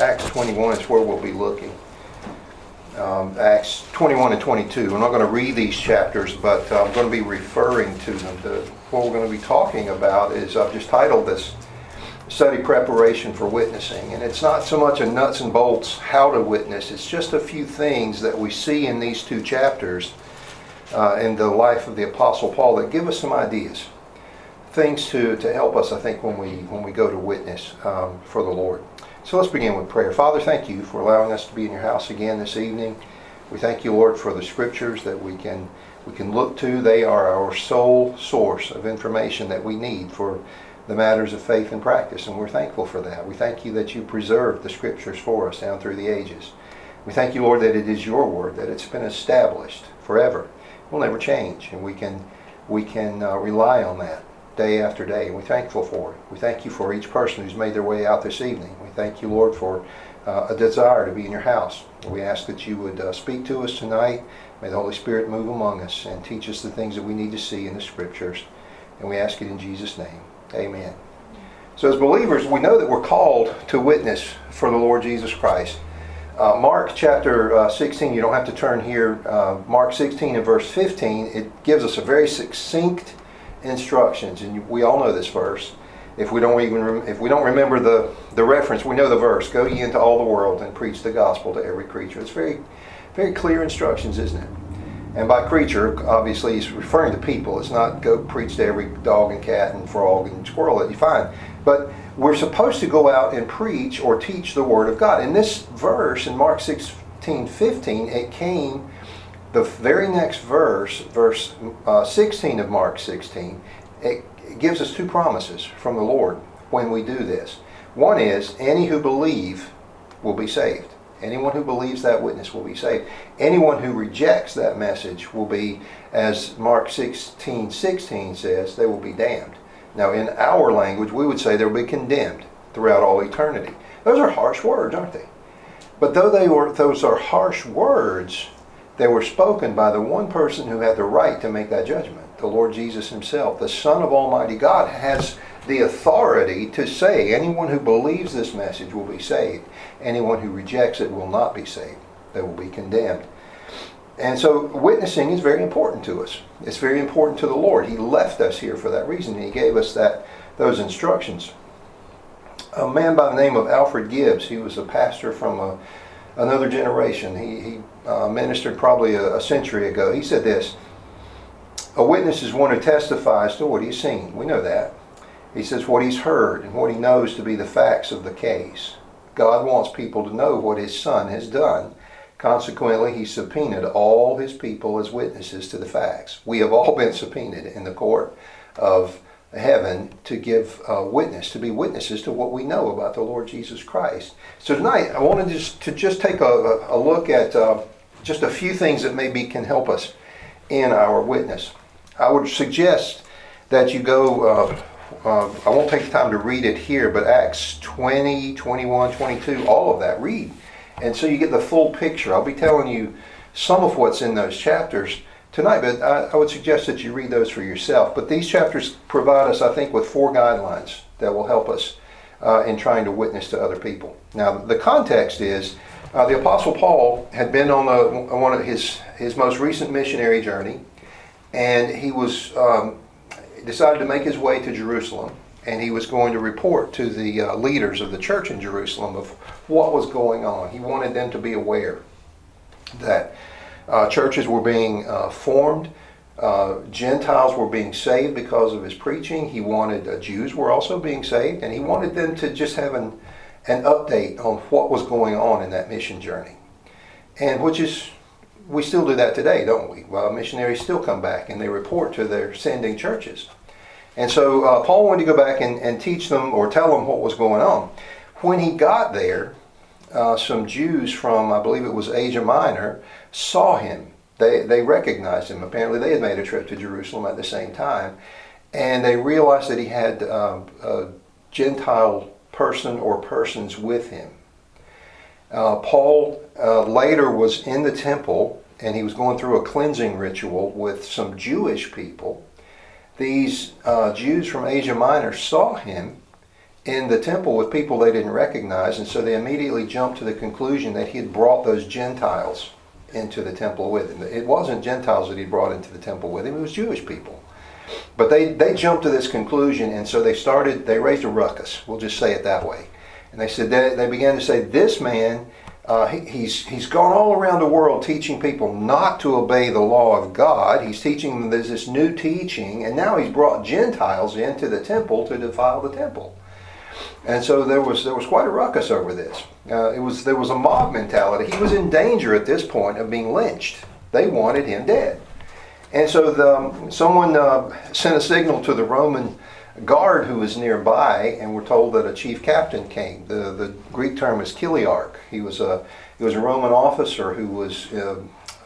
Acts 21 is where we'll be looking. Um, Acts 21 and 22. I'm not going to read these chapters, but I'm going to be referring to them. The, what we're going to be talking about is I've just titled this study preparation for witnessing. And it's not so much a nuts and bolts how to witness, it's just a few things that we see in these two chapters uh, in the life of the Apostle Paul that give us some ideas. Things to, to help us, I think, when we when we go to witness um, for the Lord. So let's begin with prayer. Father, thank you for allowing us to be in your house again this evening. We thank you, Lord, for the scriptures that we can we can look to. They are our sole source of information that we need for the matters of faith and practice, and we're thankful for that. We thank you that you preserved the scriptures for us down through the ages. We thank you, Lord, that it is your word, that it's been established forever. It will never change, and we can we can uh, rely on that day after day, and we're thankful for it. We thank you for each person who's made their way out this evening. We thank you, Lord, for uh, a desire to be in your house. We ask that you would uh, speak to us tonight. May the Holy Spirit move among us and teach us the things that we need to see in the Scriptures. And we ask it in Jesus' name. Amen. So, as believers, we know that we're called to witness for the Lord Jesus Christ. Uh, Mark chapter uh, 16, you don't have to turn here. Uh, Mark 16 and verse 15, it gives us a very succinct instructions, and we all know this verse. If we don't even if we don't remember the, the reference, we know the verse. Go ye into all the world and preach the gospel to every creature. It's very very clear instructions, isn't it? And by creature, obviously, he's referring to people. It's not go preach to every dog and cat and frog and squirrel that you find. But we're supposed to go out and preach or teach the Word of God. In this verse, in Mark 16 15, it came, the very next verse, verse uh, 16 of Mark 16, it gives us two promises from the Lord when we do this. One is, any who believe will be saved. Anyone who believes that witness will be saved. Anyone who rejects that message will be, as Mark 16 16 says, they will be damned. Now, in our language, we would say they'll be condemned throughout all eternity. Those are harsh words, aren't they? But though they were, those are harsh words, they were spoken by the one person who had the right to make that judgment, the Lord Jesus Himself. The Son of Almighty God has the authority to say anyone who believes this message will be saved. Anyone who rejects it will not be saved. They will be condemned. And so witnessing is very important to us. It's very important to the Lord. He left us here for that reason. He gave us that those instructions. A man by the name of Alfred Gibbs, he was a pastor from a, another generation. He, he uh, ministered probably a, a century ago. He said this, a witness is one who testifies to what he's seen. We know that. He says what he's heard and what he knows to be the facts of the case. God wants people to know what his son has done. Consequently, he subpoenaed all his people as witnesses to the facts. We have all been subpoenaed in the court of heaven to give a witness, to be witnesses to what we know about the Lord Jesus Christ. So tonight, I wanted just to just take a, a look at uh, just a few things that maybe can help us in our witness. I would suggest that you go uh, uh, I won't take the time to read it here, but Acts 20, 21, 22, all of that, read. And so you get the full picture. I'll be telling you some of what's in those chapters tonight, but I, I would suggest that you read those for yourself. But these chapters provide us, I think, with four guidelines that will help us uh, in trying to witness to other people. Now, the context is uh, the Apostle Paul had been on a, one of his, his most recent missionary journey, and he was um, decided to make his way to Jerusalem, and he was going to report to the uh, leaders of the church in Jerusalem of what was going on. He wanted them to be aware that uh, churches were being uh, formed. Uh, Gentiles were being saved because of his preaching. He wanted uh, Jews were also being saved, and he wanted them to just have an, an update on what was going on in that mission journey, and which is we still do that today, don't we? Well, missionaries still come back and they report to their sending churches. And so uh, Paul wanted to go back and, and teach them or tell them what was going on. When he got there, uh, some Jews from, I believe it was Asia Minor, saw him. They, they recognized him. Apparently, they had made a trip to Jerusalem at the same time. And they realized that he had uh, a Gentile person or persons with him. Uh, Paul uh, later was in the temple and he was going through a cleansing ritual with some Jewish people. These uh, Jews from Asia Minor saw him in the temple with people they didn't recognize, and so they immediately jumped to the conclusion that he had brought those Gentiles into the temple with him. It wasn't Gentiles that he brought into the temple with him, it was Jewish people. But they, they jumped to this conclusion, and so they started, they raised a ruckus. We'll just say it that way. And they said, they, they began to say, this man, uh, he, he's, he's gone all around the world teaching people not to obey the law of God. He's teaching them there's this new teaching, and now he's brought Gentiles into the temple to defile the temple. And so there was there was quite a ruckus over this. Uh, it was there was a mob mentality. He was in danger at this point of being lynched. They wanted him dead. And so the, um, someone uh, sent a signal to the Roman guard who was nearby, and we're told that a chief captain came. The, the Greek term is chiliarch. He was a he was a Roman officer who was uh,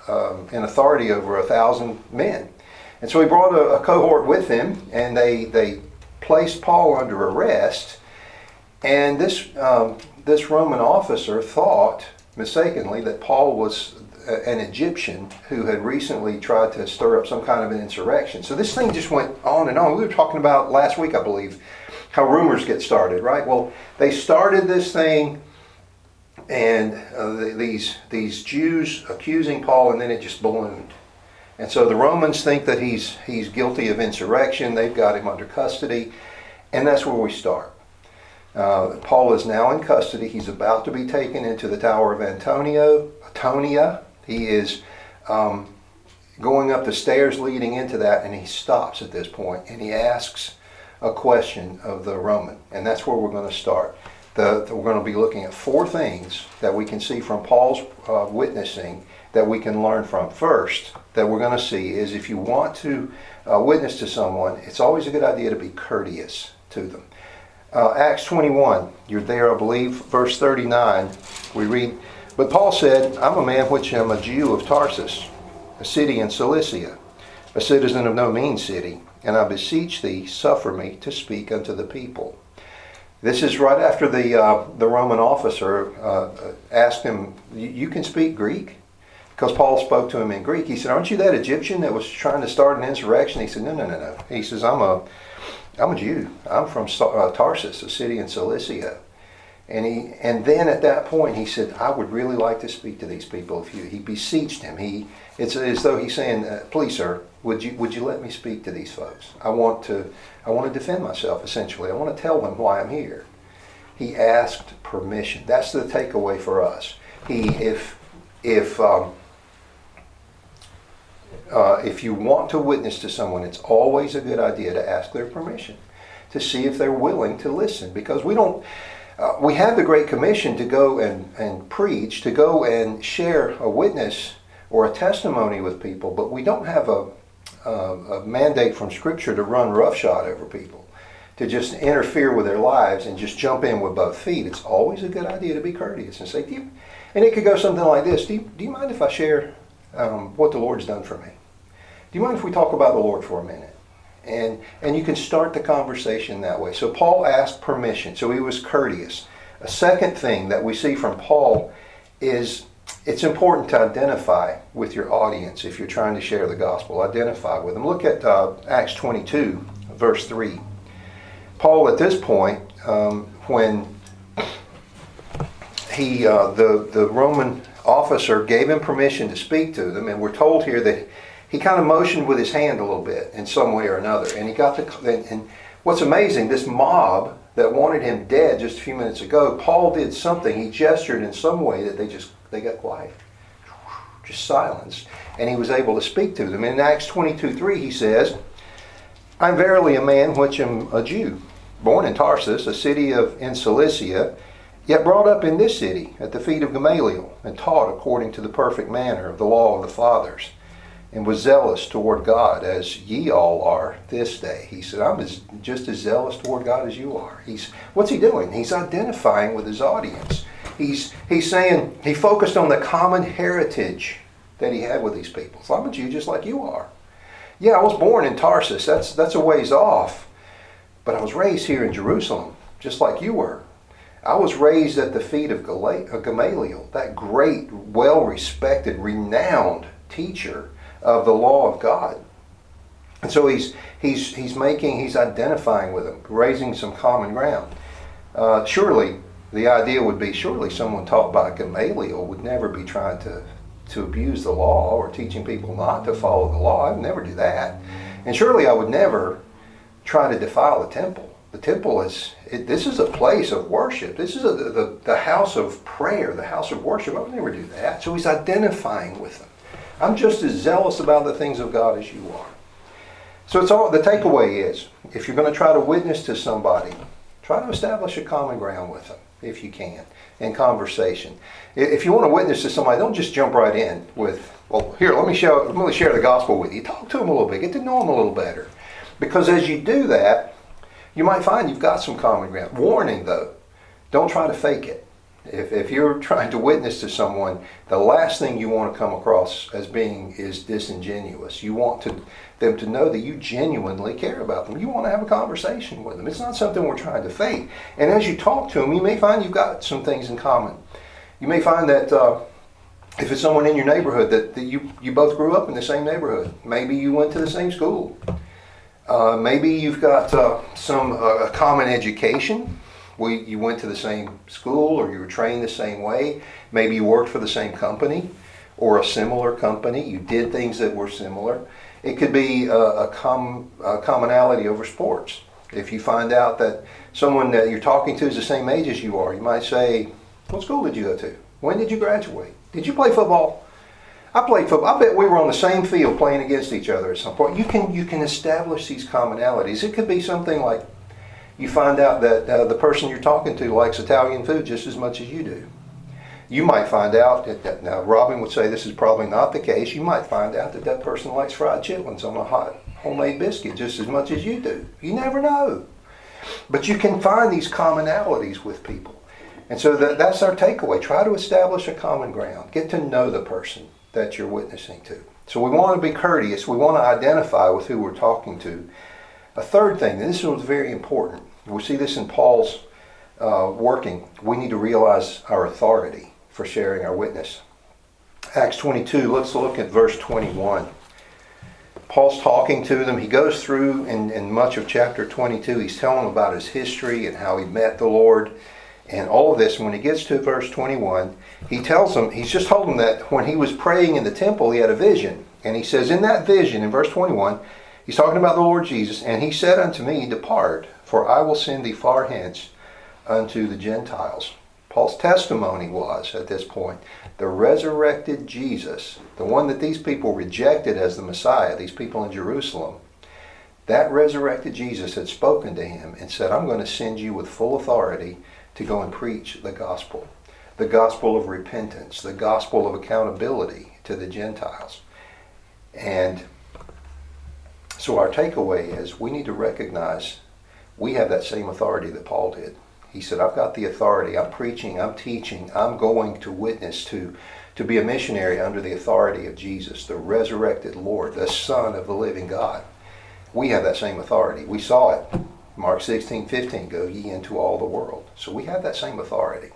uh, in authority over a thousand men. And so he brought a, a cohort with him, and they they placed Paul under arrest and this, um, this Roman officer thought mistakenly that Paul was an Egyptian who had recently tried to stir up some kind of an insurrection. So this thing just went on and on. We were talking about last week, I believe, how rumors get started, right? Well, they started this thing, and uh, these these Jews accusing Paul, and then it just ballooned. And so the Romans think that he's he's guilty of insurrection. They've got him under custody, and that's where we start. Uh, Paul is now in custody. He's about to be taken into the Tower of Antonio, Antonia. He is um, going up the stairs leading into that, and he stops at this point and he asks a question of the Roman, and that's where we're going to start. The, the, we're going to be looking at four things that we can see from Paul's uh, witnessing that we can learn from. First, that we're going to see is if you want to uh, witness to someone, it's always a good idea to be courteous to them. Uh, Acts 21, you're there, I believe, verse 39. We read, But Paul said, I'm a man which am a Jew of Tarsus, a city in Cilicia, a citizen of no mean city, and I beseech thee, suffer me to speak unto the people. This is right after the, uh, the Roman officer uh, asked him, You can speak Greek? Because Paul spoke to him in Greek. He said, Aren't you that Egyptian that was trying to start an insurrection? He said, No, no, no, no. He says, I'm a I'm a Jew. I'm from uh, Tarsus, a city in Cilicia. And he, and then at that point, he said, "I would really like to speak to these people. If you," he beseeched him. He, it's as though he's saying, uh, "Please, sir, would you would you let me speak to these folks? I want to, I want to defend myself. Essentially, I want to tell them why I'm here." He asked permission. That's the takeaway for us. He, if, if um, uh, if you want to witness to someone, it's always a good idea to ask their permission to see if they're willing to listen because we don't. Uh, we have the Great Commission to go and, and preach, to go and share a witness or a testimony with people, but we don't have a, a, a mandate from Scripture to run roughshod over people, to just interfere with their lives and just jump in with both feet. It's always a good idea to be courteous and say, do you, and it could go something like this Do you, do you mind if I share um, what the Lord's done for me? Do you mind if we talk about the Lord for a minute? And, and you can start the conversation that way. So Paul asked permission, so he was courteous. A second thing that we see from Paul is it's important to identify with your audience if you're trying to share the gospel. Identify with them. Look at uh, Acts 22, verse 3. Paul, at this point, um, when he, uh, the, the Roman officer gave him permission to speak to them, and we're told here that he kind of motioned with his hand a little bit in some way or another. And he got the, and, and what's amazing, this mob that wanted him dead just a few minutes ago, Paul did something. He gestured in some way that they just, they got quiet. Just silence. And he was able to speak to them. In Acts 22, 3, he says, I'm verily a man which am a Jew, born in Tarsus, a city of in Cilicia, yet brought up in this city at the feet of Gamaliel, and taught according to the perfect manner of the law of the fathers and was zealous toward God as ye all are this day. He said, I'm as, just as zealous toward God as you are. He's what's he doing? He's identifying with his audience. He's he's saying he focused on the common heritage that he had with these people. So I'm a Jew just like you are. Yeah, I was born in Tarsus. That's that's a ways off. But I was raised here in Jerusalem, just like you were. I was raised at the feet of Gamaliel, that great, well respected, renowned teacher of the law of God. And so he's, he's, he's making, he's identifying with them, raising some common ground. Uh, surely, the idea would be surely someone taught by Gamaliel would never be trying to, to abuse the law or teaching people not to follow the law. I would never do that. And surely I would never try to defile the temple. The temple is, it, this is a place of worship. This is a, the, the house of prayer, the house of worship. I would never do that. So he's identifying with them. I'm just as zealous about the things of God as you are. So it's all the takeaway is if you're going to try to witness to somebody, try to establish a common ground with them if you can in conversation. If you want to witness to somebody, don't just jump right in with, well, here, let me show, let me share the gospel with you. Talk to them a little bit, get to know them a little better. Because as you do that, you might find you've got some common ground. Warning though, don't try to fake it. If, if you're trying to witness to someone, the last thing you want to come across as being is disingenuous. You want to, them to know that you genuinely care about them. You want to have a conversation with them. It's not something we're trying to fake. And as you talk to them, you may find you've got some things in common. You may find that uh, if it's someone in your neighborhood that, that you, you both grew up in the same neighborhood, maybe you went to the same school. Uh, maybe you've got uh, some uh, common education you went to the same school or you were trained the same way. Maybe you worked for the same company or a similar company. You did things that were similar. It could be a, a, com, a commonality over sports. If you find out that someone that you're talking to is the same age as you are, you might say, What school did you go to? When did you graduate? Did you play football? I played football. I bet we were on the same field playing against each other at some point. You can you can establish these commonalities. It could be something like you find out that uh, the person you're talking to likes Italian food just as much as you do. You might find out that, that, now Robin would say this is probably not the case. You might find out that that person likes fried chitlins on a hot homemade biscuit just as much as you do. You never know. But you can find these commonalities with people. And so that, that's our takeaway. Try to establish a common ground. Get to know the person that you're witnessing to. So we want to be courteous. We want to identify with who we're talking to. A third thing, and this was very important, we see this in Paul's uh, working, we need to realize our authority for sharing our witness. Acts 22, let's look at verse 21. Paul's talking to them. He goes through in, in much of chapter 22, he's telling them about his history and how he met the Lord and all of this. When he gets to verse 21, he tells them, he's just told them that when he was praying in the temple, he had a vision. And he says, in that vision, in verse 21, He's talking about the Lord Jesus, and he said unto me, Depart, for I will send thee far hence unto the Gentiles. Paul's testimony was, at this point, the resurrected Jesus, the one that these people rejected as the Messiah, these people in Jerusalem, that resurrected Jesus had spoken to him and said, I'm going to send you with full authority to go and preach the gospel, the gospel of repentance, the gospel of accountability to the Gentiles. And so our takeaway is we need to recognize we have that same authority that Paul did. He said, I've got the authority. I'm preaching, I'm teaching, I'm going to witness to to be a missionary under the authority of Jesus, the resurrected Lord, the Son of the living God. We have that same authority. We saw it. Mark 16, 15, go ye into all the world. So we have that same authority.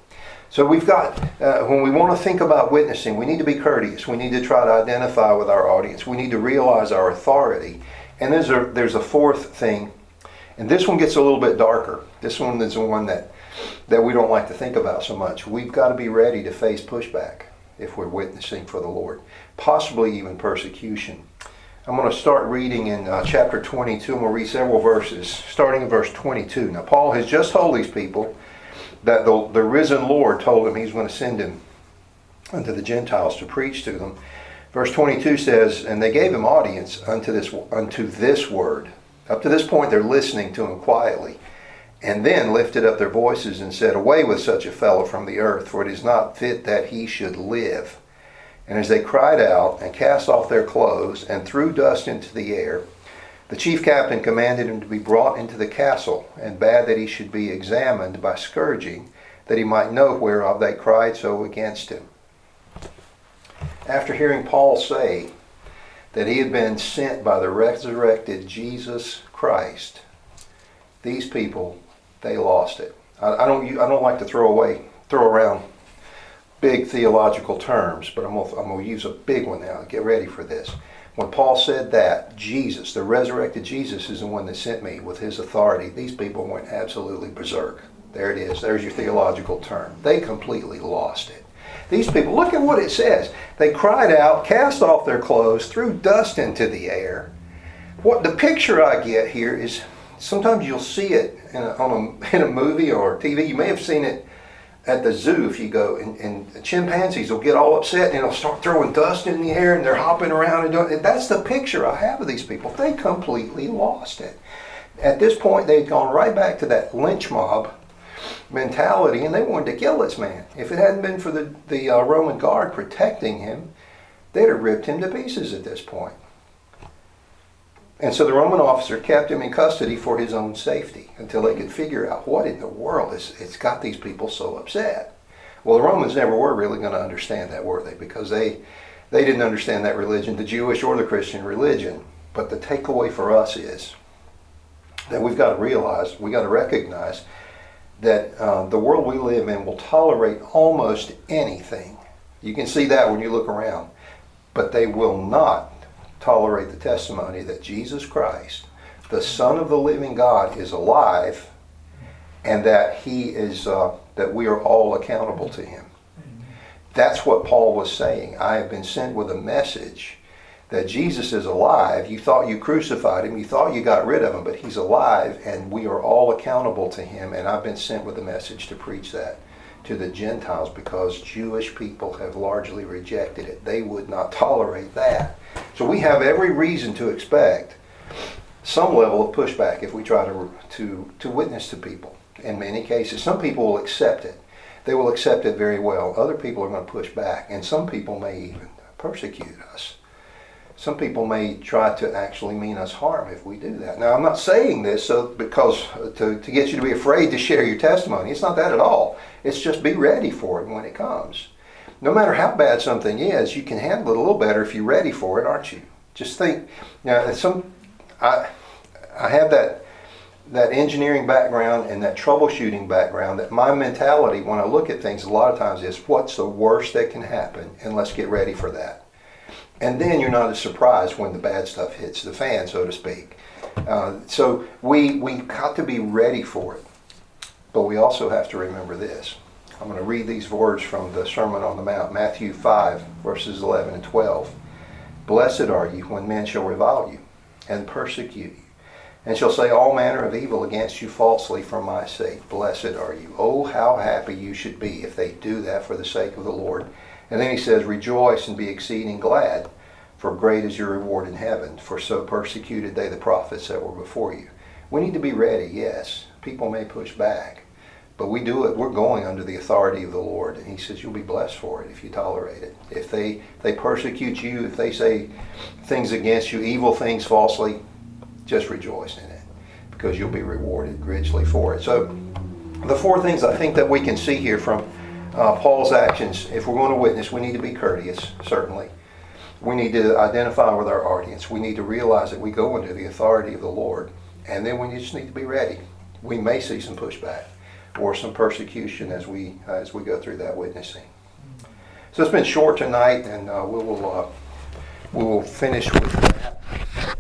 So we've got, uh, when we want to think about witnessing, we need to be courteous. We need to try to identify with our audience. We need to realize our authority and there's a, there's a fourth thing, and this one gets a little bit darker. This one is the one that, that we don't like to think about so much. We've got to be ready to face pushback if we're witnessing for the Lord, possibly even persecution. I'm going to start reading in uh, chapter 22, and we'll read several verses, starting in verse 22. Now, Paul has just told these people that the, the risen Lord told him he's going to send him unto the Gentiles to preach to them. Verse 22 says, And they gave him audience unto this, unto this word. Up to this point, they're listening to him quietly. And then lifted up their voices and said, Away with such a fellow from the earth, for it is not fit that he should live. And as they cried out and cast off their clothes and threw dust into the air, the chief captain commanded him to be brought into the castle, and bade that he should be examined by scourging, that he might know whereof they cried so against him after hearing Paul say that he had been sent by the resurrected Jesus Christ, these people, they lost it. I, I don't, I don't like to throw away, throw around big theological terms, but I'm going, to, I'm going to use a big one now. Get ready for this. When Paul said that, Jesus, the resurrected Jesus, is the one that sent me with his authority, these people went absolutely berserk. There it is. There's your theological term. They completely lost it. These people, look at what it says. They cried out, cast off their clothes, threw dust into the air. What the picture I get here is sometimes you'll see it in a, on a, in a movie or TV. You may have seen it at the zoo if you go, and, and chimpanzees will get all upset and they'll start throwing dust in the air and they're hopping around and doing. That's the picture I have of these people. They completely lost it. At this point, they'd gone right back to that lynch mob mentality, and they wanted to kill this man. If it hadn't been for the, the uh, Roman guard protecting him, they'd have ripped him to pieces at this point. And so the Roman officer kept him in custody for his own safety until they could figure out what in the world is it's got these people so upset. Well, the Romans never were really going to understand that, were they? Because they they didn't understand that religion, the Jewish or the Christian religion. But the takeaway for us is that we've got to realize, we've got to recognize that uh, the world we live in will tolerate almost anything. You can see that when you look around. But they will not tolerate the testimony that Jesus Christ, the Son of the living God, is alive and that he is uh, that we are all accountable to him. That's what Paul was saying. I have been sent with a message that Jesus is alive. You thought you crucified him, you thought you got rid of him, but he's alive and we are all accountable to him. And I've been sent with a message to preach that to the Gentiles because Jewish people have largely rejected it. They would not tolerate that. So we have every reason to expect some level of pushback if we try to, to, to witness to people. In many cases, some people will accept it. They will accept it very well. Other people are going to push back, and some people may even persecute us some people may try to actually mean us harm if we do that. Now, I'm not saying this so because uh, to, to get you to be afraid to share your testimony. It's not that at all. It's just be ready for it when it comes. No matter how bad something is, you can handle it a little better if you're ready for it, aren't you? Just think. Now, some I I have that that engineering background and that troubleshooting background. That my mentality when I look at things a lot of times is what's the worst that can happen, and let's get ready for that and then you're not as surprised when the bad stuff hits the fan, so to speak. Uh, so we we got to be ready for it, but we also have to remember this. I'm going to read these words from the Sermon on the Mount, Matthew 5, verses 11 and 12. Blessed are you when men shall revile you and persecute you, and shall say all manner of evil against you falsely for my sake. Blessed are you. Oh, how happy you should be if they do that for the sake of the Lord. And then he says, Rejoice and be exceeding glad, for great is your reward in heaven, for so persecuted they the prophets that were before you. We need to be ready, yes. People may push back, but we do it, we're going under the authority of the Lord. And he says, You'll be blessed for it if you tolerate it. If they, they persecute you, if they say things against you, evil things falsely, just rejoice in it because you'll be rewarded richly for it. So, the four things I think that we can see here from uh, Paul's actions, if we're going to witness, we need to be courteous, certainly. We need to identify with our audience. We need to realize that we go under the authority of the Lord. And then we just need to be ready. We may see some pushback or some persecution as we uh, as we go through that witnessing. So it's been short tonight, and uh, we will uh, we will finish with